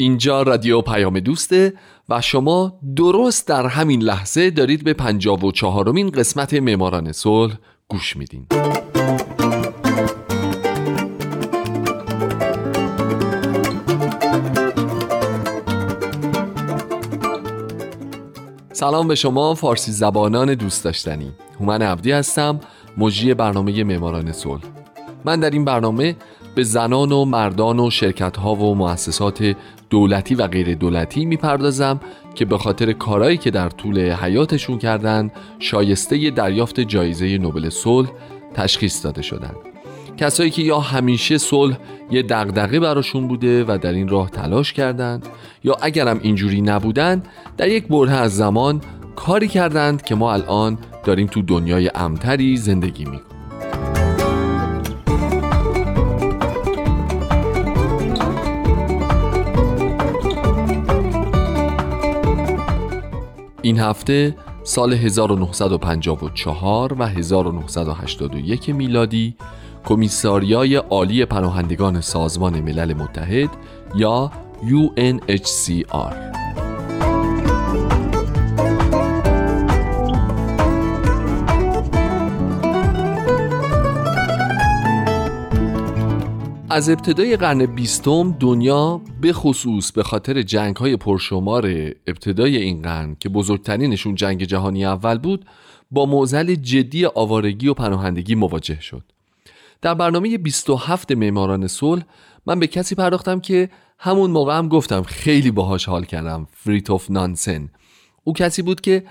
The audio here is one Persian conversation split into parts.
اینجا رادیو پیام دوسته و شما درست در همین لحظه دارید به پنجاب و چهارمین قسمت معماران صلح گوش میدین. سلام به شما فارسی زبانان دوست داشتنی. هومن عبدی هستم مجری برنامه معماران صلح. من در این برنامه به زنان و مردان و شرکت ها و مؤسسات دولتی و غیر دولتی می‌پردازم که به خاطر کارهایی که در طول حیاتشون کردن شایسته دریافت جایزه نوبل صلح تشخیص داده شدند. کسایی که یا همیشه صلح یه دغدغه براشون بوده و در این راه تلاش کردند یا اگرم اینجوری نبودند در یک بره از زمان کاری کردند که ما الان داریم تو دنیای امتری زندگی می‌کنیم این هفته سال 1954 و 1981 میلادی کمیساریای عالی پناهندگان سازمان ملل متحد یا UNHCR از ابتدای قرن بیستم دنیا به خصوص به خاطر جنگ های پرشمار ابتدای این قرن که بزرگترینشون جنگ جهانی اول بود با موزل جدی آوارگی و پناهندگی مواجه شد. در برنامه 27 معماران صلح من به کسی پرداختم که همون موقع هم گفتم خیلی باهاش حال کردم فریتوف نانسن او کسی بود که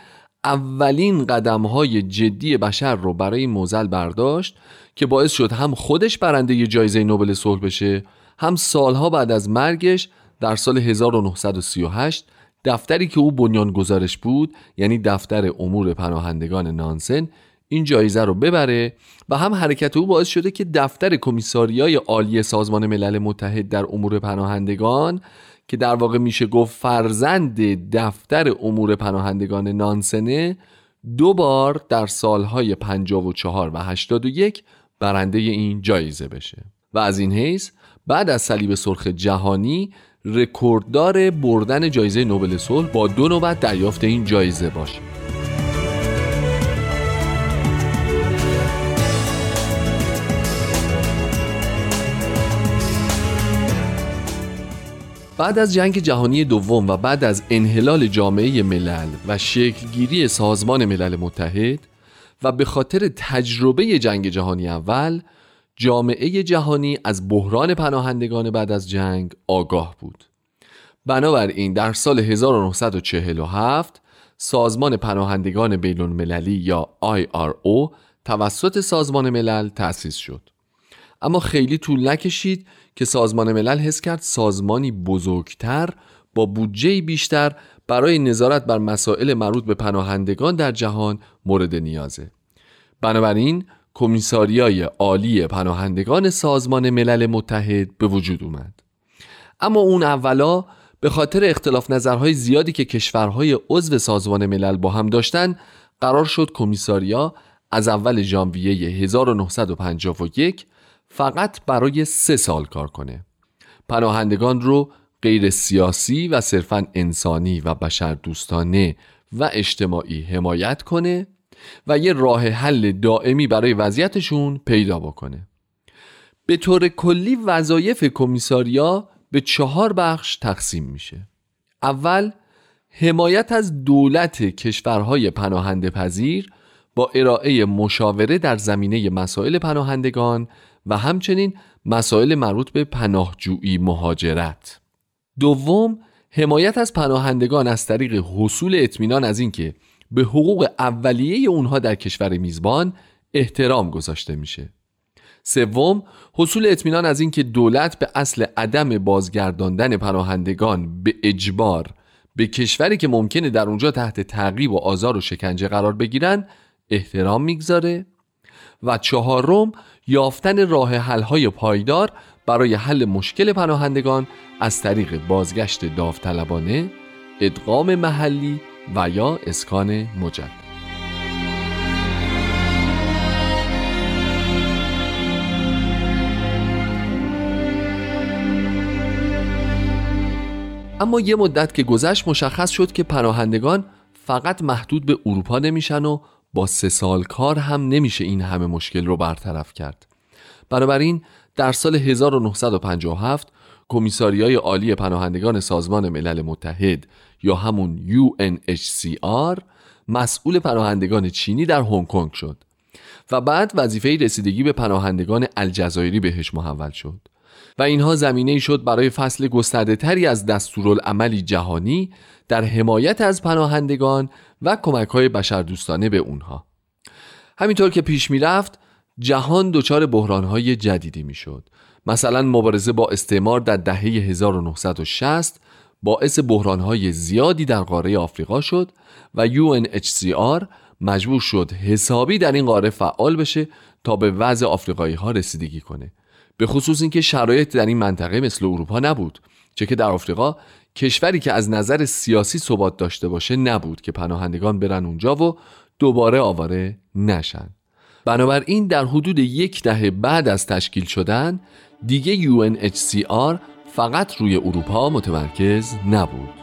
اولین قدم های جدی بشر رو برای موزل برداشت که باعث شد هم خودش برنده جایزه نوبل صلح بشه هم سالها بعد از مرگش در سال 1938 دفتری که او بنیان گذارش بود یعنی دفتر امور پناهندگان نانسن این جایزه رو ببره و هم حرکت او باعث شده که دفتر کمیساریای عالی سازمان ملل متحد در امور پناهندگان که در واقع میشه گفت فرزند دفتر امور پناهندگان نانسنه دو بار در سالهای 54 و 81 برنده این جایزه بشه. و از این حیث بعد از صلیب سرخ جهانی رکورددار بردن جایزه نوبل صلح با دو نوبت دریافت این جایزه باشه. بعد از جنگ جهانی دوم و بعد از انحلال جامعه ملل و شکلگیری سازمان ملل متحد و به خاطر تجربه جنگ جهانی اول جامعه جهانی از بحران پناهندگان بعد از جنگ آگاه بود. بنابراین در سال 1947 سازمان پناهندگان بین المللی یا IRO توسط سازمان ملل تأسیس شد. اما خیلی طول نکشید که سازمان ملل حس کرد سازمانی بزرگتر با بودجه بیشتر برای نظارت بر مسائل مربوط به پناهندگان در جهان مورد نیازه. بنابراین کمیساریای عالی پناهندگان سازمان ملل متحد به وجود اومد. اما اون اولا به خاطر اختلاف نظرهای زیادی که کشورهای عضو سازمان ملل با هم داشتن قرار شد کمیساریا از اول ژانویه 1951 فقط برای سه سال کار کنه. پناهندگان رو غیر سیاسی و صرفا انسانی و بشر دوستانه و اجتماعی حمایت کنه و یه راه حل دائمی برای وضعیتشون پیدا بکنه. به طور کلی وظایف کمیساریا به چهار بخش تقسیم میشه. اول حمایت از دولت کشورهای پناهنده پذیر با ارائه مشاوره در زمینه مسائل پناهندگان و همچنین مسائل مربوط به پناهجویی مهاجرت. دوم حمایت از پناهندگان از طریق حصول اطمینان از اینکه به حقوق اولیه اونها در کشور میزبان احترام گذاشته میشه. سوم حصول اطمینان از اینکه دولت به اصل عدم بازگرداندن پناهندگان به اجبار به کشوری که ممکنه در اونجا تحت تعقیب و آزار و شکنجه قرار بگیرن احترام می‌گذاره. و چهارم یافتن راه حل‌های پایدار برای حل مشکل پناهندگان از طریق بازگشت داوطلبانه، ادغام محلی و یا اسکان مجدد. اما یه مدت که گذشت مشخص شد که پناهندگان فقط محدود به اروپا نمیشن و با سه سال کار هم نمیشه این همه مشکل رو برطرف کرد. بنابراین در سال 1957 کمیساریای عالی پناهندگان سازمان ملل متحد یا همون UNHCR مسئول پناهندگان چینی در هنگ کنگ شد و بعد وظیفه رسیدگی به پناهندگان الجزایری بهش محول شد. و اینها زمینه شد برای فصل گسترده تری از دستورالعملی جهانی در حمایت از پناهندگان و کمک های بشردوستانه به اونها. همینطور که پیش می‌رفت جهان دچار بحرانهای جدیدی می‌شد. مثلا مبارزه با استعمار در دهه 1960 باعث بحرانهای زیادی در قاره آفریقا شد و UNHCR مجبور شد حسابی در این قاره فعال بشه تا به وضع آفریقایی ها رسیدگی کنه. به خصوص اینکه شرایط در این منطقه مثل اروپا نبود چه که در آفریقا کشوری که از نظر سیاسی ثبات داشته باشه نبود که پناهندگان برن اونجا و دوباره آواره نشن. بنابراین در حدود یک دهه بعد از تشکیل شدن دیگه UNHCR فقط روی اروپا متمرکز نبود.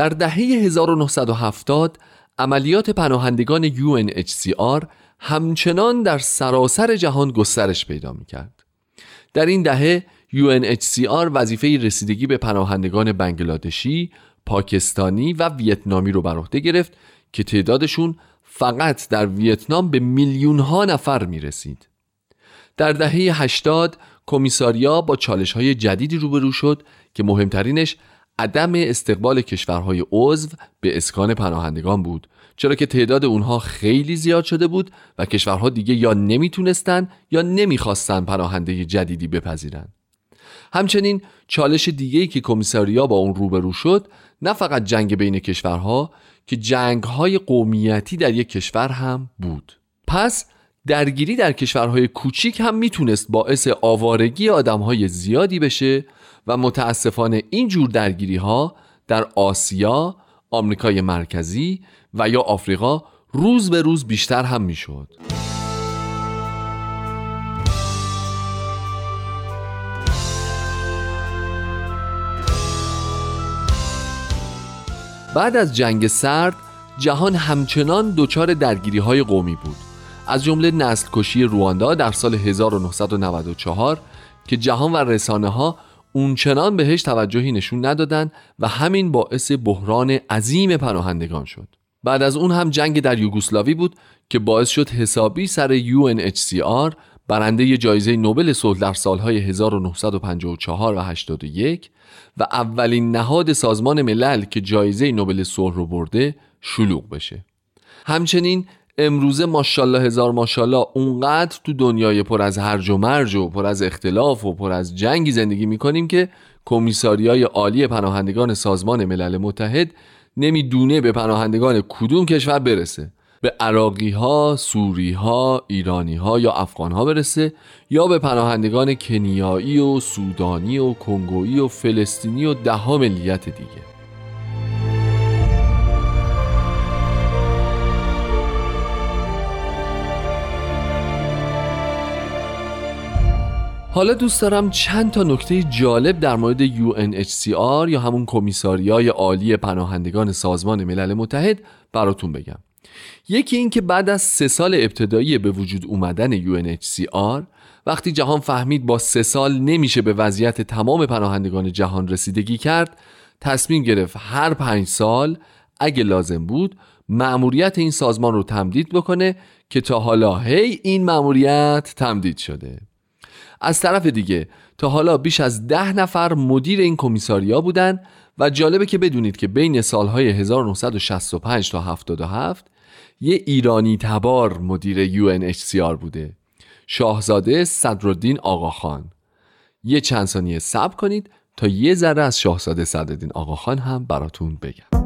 در دهه 1970 عملیات پناهندگان UNHCR همچنان در سراسر جهان گسترش پیدا می کرد. در این دهه UNHCR وظیفه رسیدگی به پناهندگان بنگلادشی، پاکستانی و ویتنامی رو بر عهده گرفت که تعدادشون فقط در ویتنام به میلیون ها نفر می رسید. در دهه 80 کمیساریا با چالش های جدیدی روبرو شد که مهمترینش عدم استقبال کشورهای عضو به اسکان پناهندگان بود چرا که تعداد اونها خیلی زیاد شده بود و کشورها دیگه یا نمی‌تونستن یا نمی‌خواستن پناهنده جدیدی بپذیرن. همچنین چالش دیگه‌ای که کمیساریا با اون روبرو شد نه فقط جنگ بین کشورها که جنگهای قومیتی در یک کشور هم بود. پس درگیری در کشورهای کوچیک هم می‌تونست باعث آوارگی آدمهای زیادی بشه و متاسفانه این جور درگیری ها در آسیا، آمریکای مرکزی و یا آفریقا روز به روز بیشتر هم می‌شد. بعد از جنگ سرد جهان همچنان دچار درگیری های قومی بود از جمله نسل کشی رواندا در سال 1994 که جهان و رسانه ها اونچنان بهش توجهی نشون ندادن و همین باعث بحران عظیم پناهندگان شد. بعد از اون هم جنگ در یوگسلاوی بود که باعث شد حسابی سر UNHCR برنده جایزه نوبل صلح در سالهای 1954 و 81 و اولین نهاد سازمان ملل که جایزه نوبل صلح رو برده شلوغ بشه. همچنین امروزه ماشاءالله هزار ماشاءالله اونقدر تو دنیای پر از هرج و مرج و پر از اختلاف و پر از جنگی زندگی می‌کنیم که کمیساریای عالی پناهندگان سازمان ملل متحد نمی‌دونه به پناهندگان کدوم کشور برسه. به عراقی ها، سوری ها، ایرانی ها یا افغان ها برسه یا به پناهندگان کنیایی و سودانی و کنگویی و فلسطینی و ده ها ملیت دیگه. حالا دوست دارم چند تا نکته جالب در مورد UNHCR یا همون کمیساریای عالی پناهندگان سازمان ملل متحد براتون بگم. یکی این که بعد از سه سال ابتدایی به وجود اومدن UNHCR وقتی جهان فهمید با سه سال نمیشه به وضعیت تمام پناهندگان جهان رسیدگی کرد تصمیم گرفت هر پنج سال اگه لازم بود مأموریت این سازمان رو تمدید بکنه که تا حالا هی این مأموریت تمدید شده. از طرف دیگه تا حالا بیش از ده نفر مدیر این کمیساریا بودن و جالبه که بدونید که بین سالهای 1965 تا 77 یه ایرانی تبار مدیر UNHCR بوده. شاهزاده صدرالدین آقاخان. یه چند ثانیه صبر کنید تا یه ذره از شاهزاده صدرالدین آقاخان هم براتون بگم.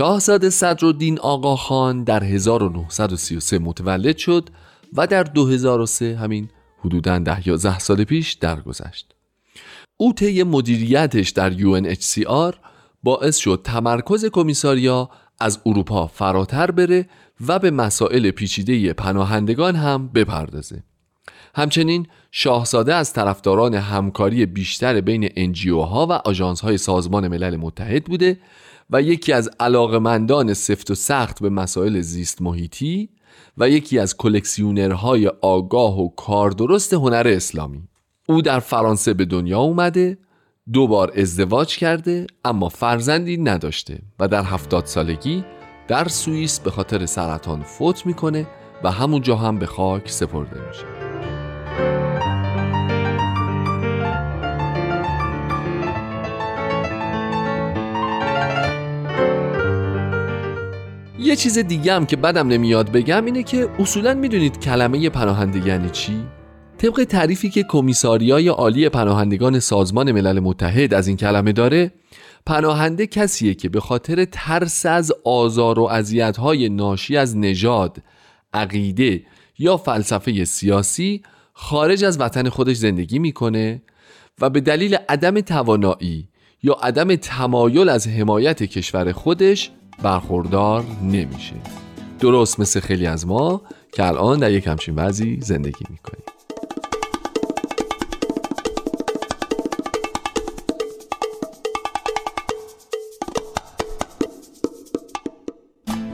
شاهزاده صدرالدین آقاخان در 1933 متولد شد و در 2003 همین حدوداً ده یا سال پیش درگذشت. او طی مدیریتش در UNHCR باعث شد تمرکز کمیساریا از اروپا فراتر بره و به مسائل پیچیده پناهندگان هم بپردازه. همچنین شاهزاده از طرفداران همکاری بیشتر بین انجیو ها و آژانس های سازمان ملل متحد بوده و یکی از علاقمندان سفت و سخت به مسائل زیست محیطی و یکی از کلکسیونرهای آگاه و کاردرست هنر اسلامی. او در فرانسه به دنیا اومده دو بار ازدواج کرده اما فرزندی نداشته و در هفتاد سالگی در سوئیس به خاطر سرطان فوت می‌کنه و همونجا هم به خاک سپرده میشه. یه چیز دیگه هم که بدم نمیاد بگم اینه که اصولا می‌دونید کلمه پناهنده یعنی چی؟ طبق تعریفی که کمیساریای عالی پناهندگان سازمان ملل متحد از این کلمه داره پناهنده کسیه که به خاطر ترس از آزار و اذیت‌های ناشی از نژاد، عقیده یا فلسفه سیاسی خارج از وطن خودش زندگی می‌کنه و به دلیل عدم توانایی یا عدم تمایل از حمایت کشور خودش برخوردار نمیشه. درست مثل خیلی از ما که الان در یک همچین وضعی زندگی می‌کنیم.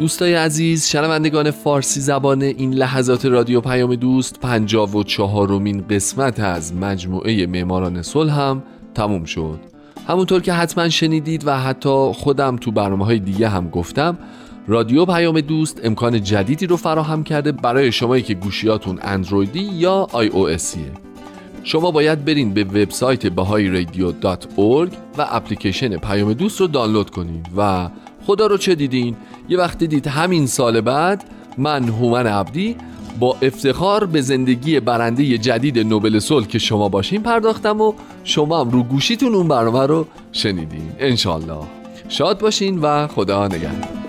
دوستای عزیز شنوندگان فارسی زبان این لحظات رادیو پیام دوست پنجاب و چهارمین قسمت از مجموعه معماران صلح هم تموم شد. همونطور که حتما شنیدید و حتی خودم تو برنامه های دیگه هم گفتم رادیو پیام دوست امکان جدیدی رو فراهم کرده برای شمایی که گوشیاتون اندرویدی یا آی او شما باید برین به وبسایت رادیو و اپلیکیشن پیام دوست رو دانلود کنید و خدا رو چه دیدین؟ یه وقت دید همین سال بعد من هومن عبدی با افتخار به زندگی برنده جدید نوبل صلح که شما باشین پرداختم و شما هم رو گوشیتون اون برنامه رو شنیدین. انشالله شاد باشین و خدا نگهدار.